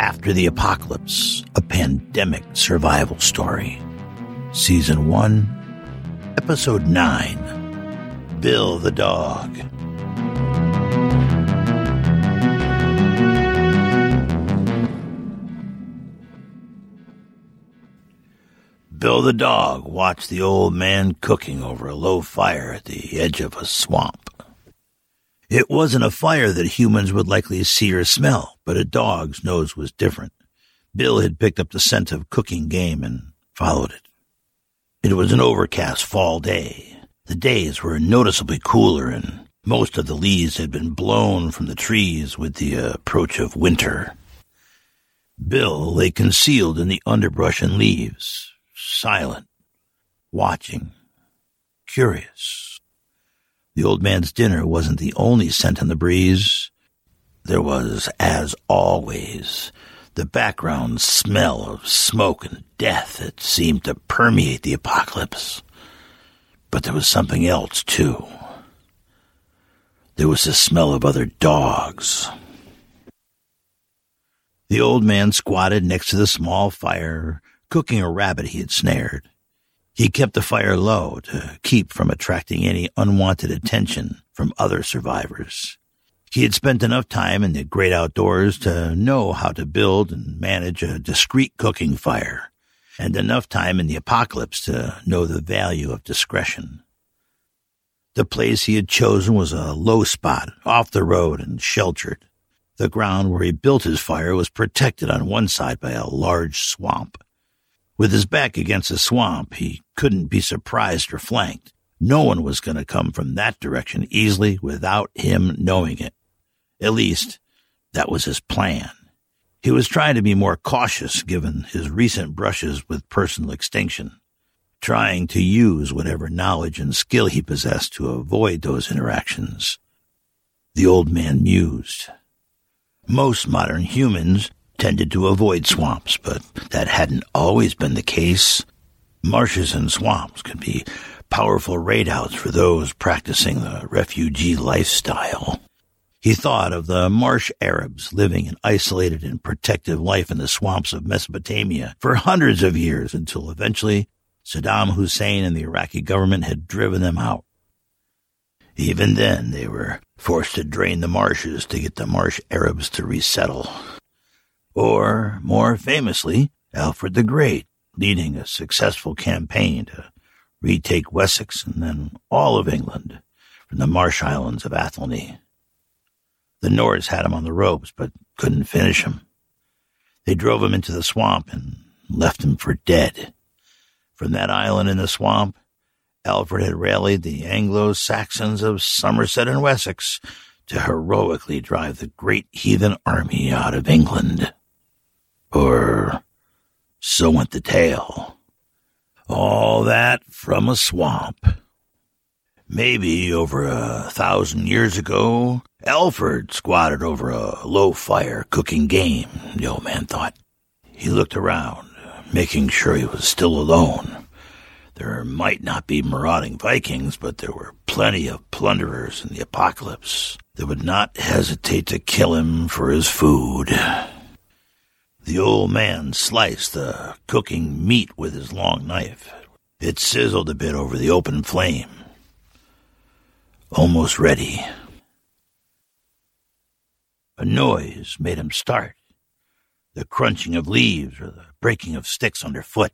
After the Apocalypse, a pandemic survival story. Season 1, Episode 9, Bill the Dog. Bill the dog watched the old man cooking over a low fire at the edge of a swamp. It wasn't a fire that humans would likely see or smell, but a dog's nose was different. Bill had picked up the scent of cooking game and followed it. It was an overcast fall day. The days were noticeably cooler and most of the leaves had been blown from the trees with the approach of winter. Bill lay concealed in the underbrush and leaves, silent, watching, curious. The old man's dinner wasn't the only scent in the breeze. There was, as always, the background smell of smoke and death that seemed to permeate the apocalypse. But there was something else, too. There was the smell of other dogs. The old man squatted next to the small fire, cooking a rabbit he had snared. He kept the fire low to keep from attracting any unwanted attention from other survivors. He had spent enough time in the great outdoors to know how to build and manage a discreet cooking fire, and enough time in the apocalypse to know the value of discretion. The place he had chosen was a low spot, off the road and sheltered. The ground where he built his fire was protected on one side by a large swamp. With his back against the swamp, he couldn't be surprised or flanked. No one was going to come from that direction easily without him knowing it. At least, that was his plan. He was trying to be more cautious given his recent brushes with personal extinction, trying to use whatever knowledge and skill he possessed to avoid those interactions. The old man mused. Most modern humans tended to avoid swamps, but that hadn't always been the case. Marshes and swamps could be powerful redoubts for those practicing the refugee lifestyle. He thought of the marsh Arabs living an isolated and protective life in the swamps of Mesopotamia for hundreds of years until eventually Saddam Hussein and the Iraqi government had driven them out. Even then, they were forced to drain the marshes to get the marsh Arabs to resettle or, more famously, Alfred the Great, leading a successful campaign to retake Wessex and then all of England from the marsh islands of Athelney. The Nords had him on the ropes, but couldn't finish him. They drove him into the swamp and left him for dead. From that island in the swamp, Alfred had rallied the Anglo-Saxons of Somerset and Wessex to heroically drive the great heathen army out of England. Or so went the tale. All that from a swamp. Maybe over a thousand years ago, Alfred squatted over a low fire cooking game, the old man thought. He looked around, making sure he was still alone. There might not be marauding Vikings, but there were plenty of plunderers in the apocalypse that would not hesitate to kill him for his food. The old man sliced the cooking meat with his long knife. It sizzled a bit over the open flame. Almost ready. A noise made him start. The crunching of leaves or the breaking of sticks underfoot.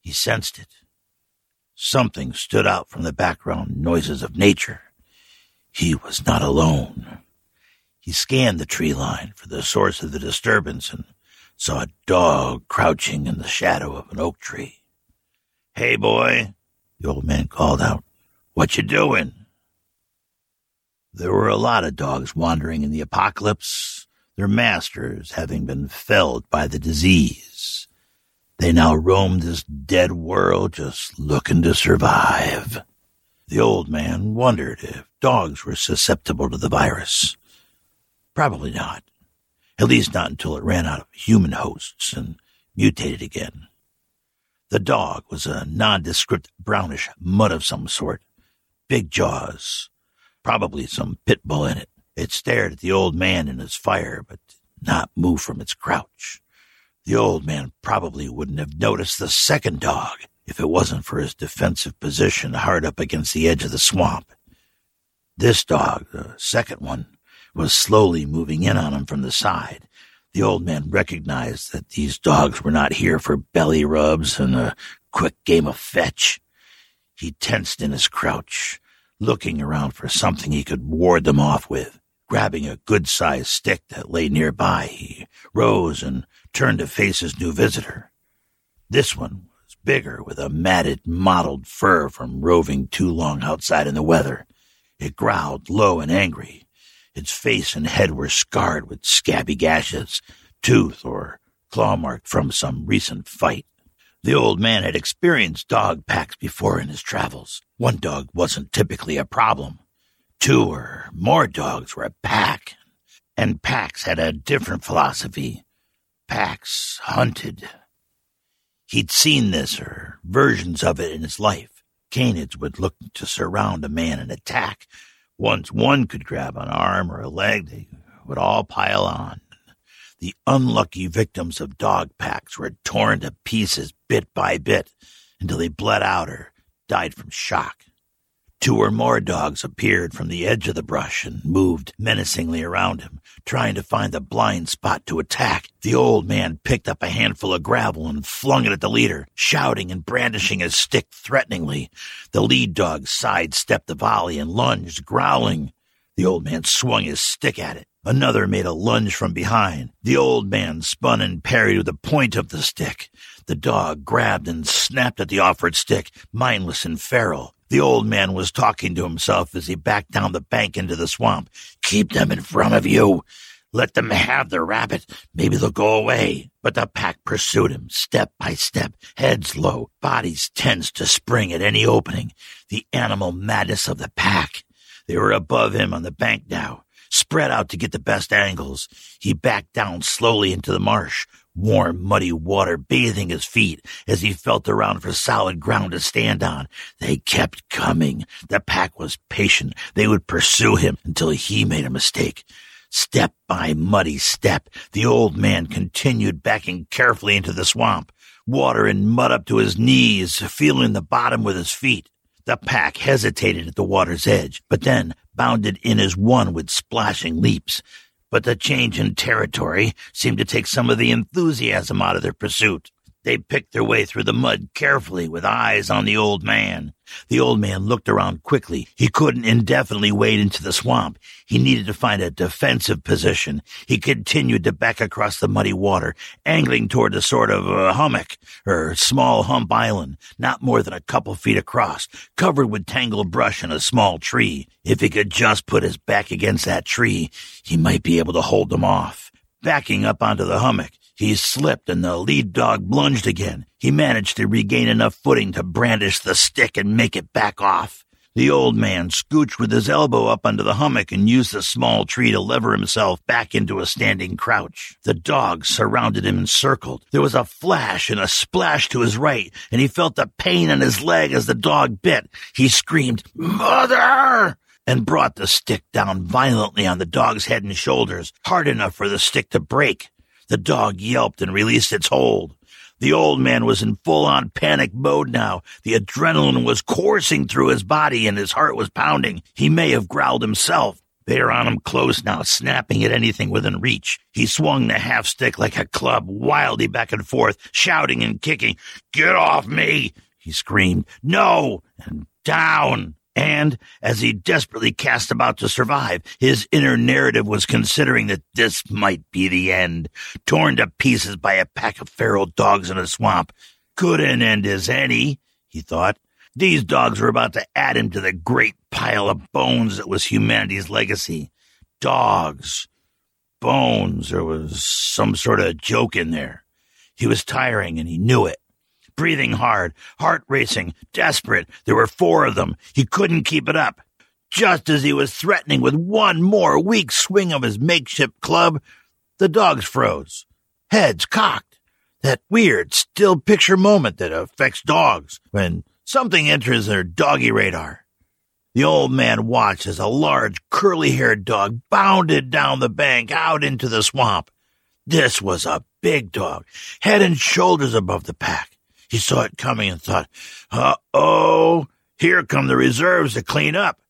He sensed it. Something stood out from the background noises of nature. He was not alone. He scanned the tree line for the source of the disturbance and saw a dog crouching in the shadow of an oak tree. Hey, boy, the old man called out. What you doing? There were a lot of dogs wandering in the apocalypse, their masters having been felled by the disease. They now roamed this dead world just looking to survive. The old man wondered if dogs were susceptible to the virus. Probably not. At least not until it ran out of human hosts and mutated again. The dog was a nondescript brownish mud of some sort, big jaws, probably some pit bull in it. It stared at the old man in his fire, but did not move from its crouch. The old man probably wouldn't have noticed the second dog if it wasn't for his defensive position hard up against the edge of the swamp. This dog, the second one, was slowly moving in on him from the side. The old man recognized that these dogs were not here for belly rubs and a quick game of fetch. He tensed in his crouch, looking around for something he could ward them off with. Grabbing a good-sized stick that lay nearby, he rose and turned to face his new visitor. This one was bigger, with a matted, mottled fur from roving too long outside in the weather. It growled low and angry. Its face and head were scarred with scabby gashes, tooth or claw marked from some recent fight. The old man had experienced dog packs before in his travels. One dog wasn't typically a problem. Two or more dogs were a pack, and packs had a different philosophy. Packs hunted. He'd seen this or versions of it in his life. Canids would look to surround a man and attack. Once one could grab an arm or a leg, they would all pile on. The unlucky victims of dog packs were torn to pieces bit by bit until they bled out or died from shock. Two or more dogs appeared from the edge of the brush and moved menacingly around him, trying to find the blind spot to attack. The old man picked up a handful of gravel and flung it at the leader, shouting and brandishing his stick threateningly. The lead dog sidestepped the volley and lunged, growling. The old man swung his stick at it. Another made a lunge from behind. The old man spun and parried with the point of the stick. The dog grabbed and snapped at the offered stick, mindless and feral. The old man was talking to himself as he backed down the bank into the swamp. Keep them in front of you. Let them have the rabbit. Maybe they'll go away. But the pack pursued him, step by step, heads low, bodies tense to spring at any opening. The animal madness of the pack. They were above him on the bank now, spread out to get the best angles. He backed down slowly into the marsh, warm, muddy water bathing his feet as he felt around for solid ground to stand on. They kept coming. The pack was patient. They would pursue him until he made a mistake. Step by muddy step, the old man continued backing carefully into the swamp, water and mud up to his knees, feeling the bottom with his feet. The pack hesitated at the water's edge, but then bounded in as one with splashing leaps but the change in territory seemed to take some of the enthusiasm out of their pursuit. They picked their way through the mud carefully with eyes on the old man. The old man looked around quickly. He couldn't indefinitely wade into the swamp. He needed to find a defensive position. He continued to back across the muddy water, angling toward a sort of uh, hummock or small hump island, not more than a couple feet across, covered with tangled brush and a small tree. If he could just put his back against that tree, he might be able to hold them off. Backing up onto the hummock, he slipped and the lead dog lunged again. He managed to regain enough footing to brandish the stick and make it back off. The old man scooched with his elbow up under the hummock and used the small tree to lever himself back into a standing crouch. The dogs surrounded him and circled. There was a flash and a splash to his right, and he felt the pain in his leg as the dog bit. He screamed, Mother! and brought the stick down violently on the dog's head and shoulders, hard enough for the stick to break. The dog yelped and released its hold. The old man was in full on panic mode now. The adrenaline was coursing through his body and his heart was pounding. He may have growled himself. They are on him close now, snapping at anything within reach. He swung the half stick like a club, wildly back and forth, shouting and kicking. Get off me! He screamed. No! And down! And as he desperately cast about to survive, his inner narrative was considering that this might be the end. Torn to pieces by a pack of feral dogs in a swamp. Could an end as any, he thought. These dogs were about to add him to the great pile of bones that was humanity's legacy. Dogs. Bones. There was some sort of joke in there. He was tiring and he knew it. Breathing hard, heart racing, desperate. There were four of them. He couldn't keep it up. Just as he was threatening with one more weak swing of his makeshift club, the dogs froze, heads cocked. That weird, still picture moment that affects dogs when something enters their doggy radar. The old man watched as a large, curly haired dog bounded down the bank out into the swamp. This was a big dog, head and shoulders above the pack. He saw it coming and thought, uh oh, here come the reserves to clean up.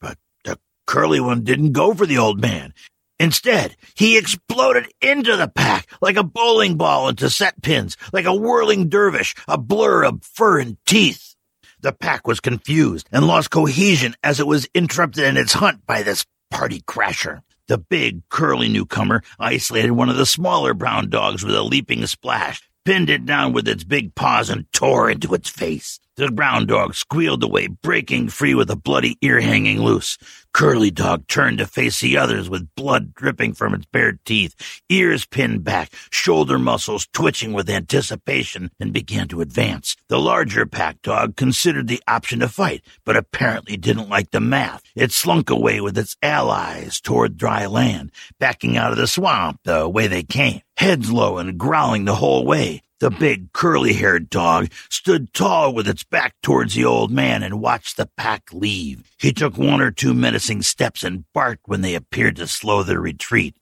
But the curly one didn't go for the old man. Instead, he exploded into the pack like a bowling ball into set pins, like a whirling dervish, a blur of fur and teeth. The pack was confused and lost cohesion as it was interrupted in its hunt by this party crasher. The big, curly newcomer isolated one of the smaller brown dogs with a leaping splash, pinned it down with its big paws, and tore into its face. The brown dog squealed away, breaking free with a bloody ear hanging loose. Curly Dog turned to face the others with blood dripping from its bared teeth, ears pinned back, shoulder muscles twitching with anticipation, and began to advance. The larger pack dog considered the option to fight, but apparently didn't like the math. It slunk away with its allies toward dry land, backing out of the swamp the way they came, heads low and growling the whole way. The big curly haired dog stood tall with its back towards the old man and watched the pack leave. He took one or two menacing steps and barked when they appeared to slow their retreat.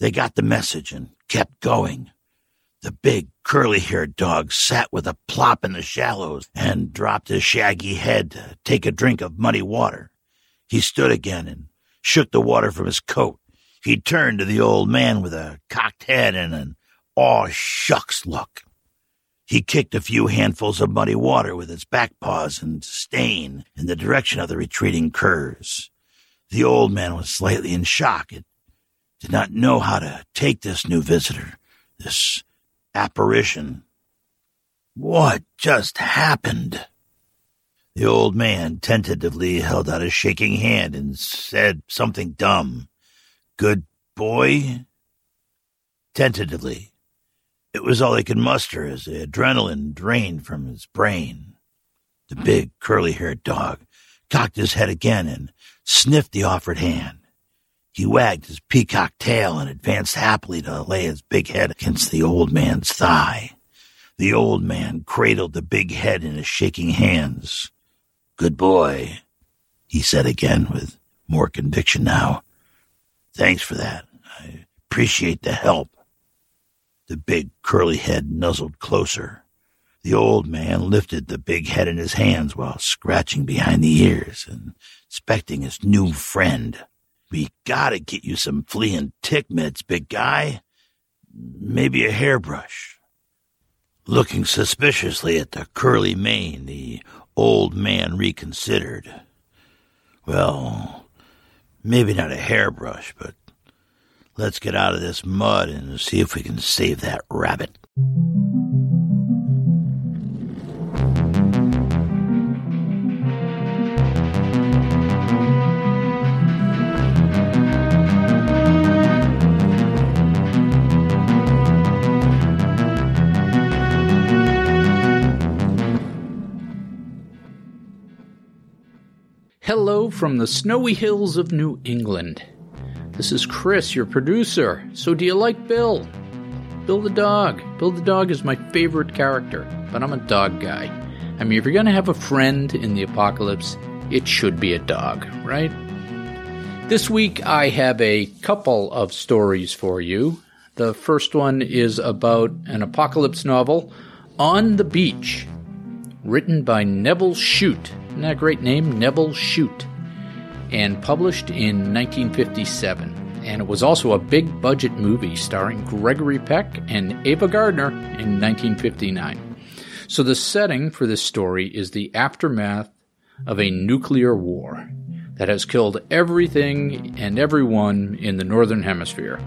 They got the message and kept going. The big curly haired dog sat with a plop in the shallows and dropped his shaggy head to take a drink of muddy water. He stood again and shook the water from his coat. He turned to the old man with a cocked head and an aw shucks look. He kicked a few handfuls of muddy water with his back paws and stain in the direction of the retreating curs. The old man was slightly in shock. It did not know how to take this new visitor, this apparition. What just happened? The old man tentatively held out a shaking hand and said something dumb. Good boy? Tentatively, it was all he could muster as the adrenaline drained from his brain. The big, curly haired dog cocked his head again and sniffed the offered hand. He wagged his peacock tail and advanced happily to lay his big head against the old man's thigh. The old man cradled the big head in his shaking hands. Good boy, he said again with more conviction now. Thanks for that. I appreciate the help. The big curly head nuzzled closer. The old man lifted the big head in his hands while scratching behind the ears and inspecting his new friend. We gotta get you some flea and tick meds, big guy. Maybe a hairbrush. Looking suspiciously at the curly mane, the old man reconsidered. Well, maybe not a hairbrush, but Let's get out of this mud and see if we can save that rabbit. Hello from the snowy hills of New England. This is Chris, your producer. So, do you like Bill? Bill the dog. Bill the dog is my favorite character, but I'm a dog guy. I mean, if you're going to have a friend in the apocalypse, it should be a dog, right? This week, I have a couple of stories for you. The first one is about an apocalypse novel, On the Beach, written by Nevil Shute. Isn't that a great name? Nevil Shute and published in 1957. And it was also a big budget movie starring Gregory Peck and Ava Gardner in 1959. So the setting for this story is the aftermath of a nuclear war that has killed everything and everyone in the Northern Hemisphere.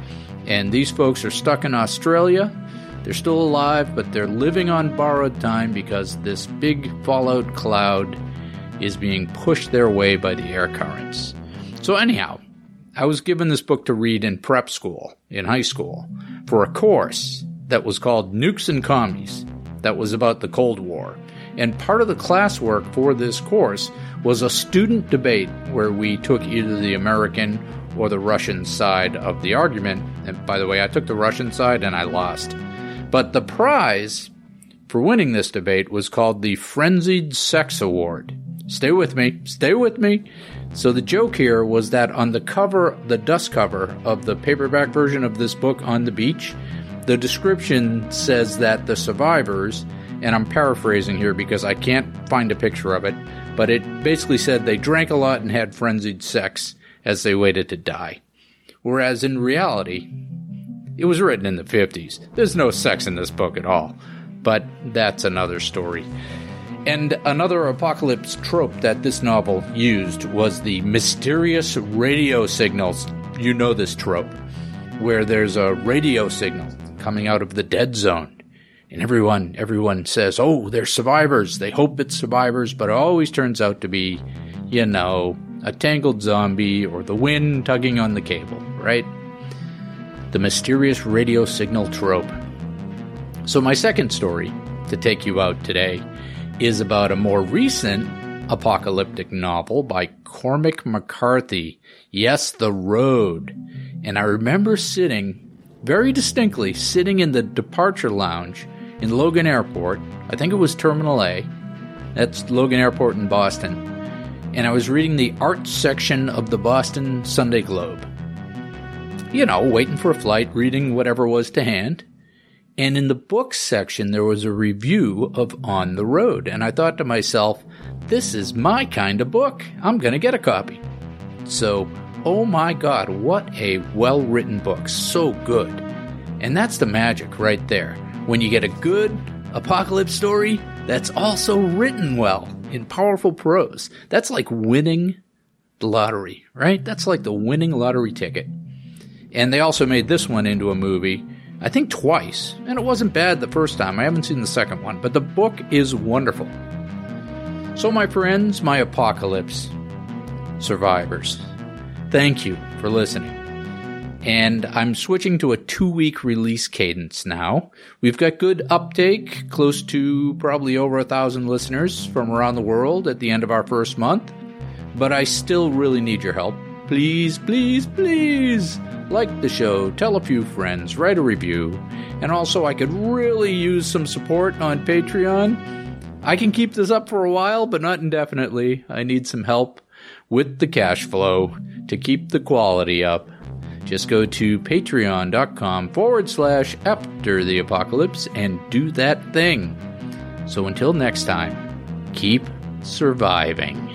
And these folks are stuck in Australia. They're still alive, but they're living on borrowed time because this big fallout cloud is being pushed their way by the air currents. So, anyhow, I was given this book to read in prep school, in high school, for a course that was called Nukes and Commies, that was about the Cold War. And part of the classwork for this course was a student debate where we took either the American or the Russian side of the argument. And by the way, I took the Russian side and I lost. But the prize for winning this debate was called the Frenzied Sex Award. Stay with me, stay with me. So the joke here was that on the cover, the dust cover of the paperback version of this book on the beach, the description says that the survivors, and I'm paraphrasing here because I can't find a picture of it, but it basically said they drank a lot and had frenzied sex as they waited to die. Whereas in reality, it was written in the 50s. There's no sex in this book at all. But that's another story. And another apocalypse trope that this novel used was the mysterious radio signals. You know this trope, where there's a radio signal coming out of the dead zone. And everyone everyone says, "Oh, they're survivors." They hope it's survivors, but it always turns out to be, you know, a tangled zombie or the wind tugging on the cable, right? The mysterious radio signal trope. So my second story to take you out today is about a more recent apocalyptic novel by Cormac McCarthy. Yes, The Road. And I remember sitting very distinctly, sitting in the departure lounge in Logan Airport. I think it was Terminal A. That's Logan Airport in Boston. And I was reading the art section of the Boston Sunday Globe. You know, waiting for a flight, reading whatever was to hand. And in the books section, there was a review of On the Road. And I thought to myself, this is my kind of book. I'm going to get a copy. So, oh my God, what a well written book. So good. And that's the magic right there. When you get a good apocalypse story that's also written well in powerful prose, that's like winning the lottery, right? That's like the winning lottery ticket. And they also made this one into a movie I think twice, and it wasn't bad the first time. I haven't seen the second one, but the book is wonderful. So, my friends, my apocalypse survivors, thank you for listening. And I'm switching to a two week release cadence now. We've got good uptake, close to probably over a thousand listeners from around the world at the end of our first month. But I still really need your help. Please, please, please like the show, tell a few friends, write a review, and also I could really use some support on Patreon. I can keep this up for a while, but not indefinitely. I need some help with the cash flow to keep the quality up. Just go to patreon.com forward slash after the apocalypse and do that thing. So until next time, keep surviving.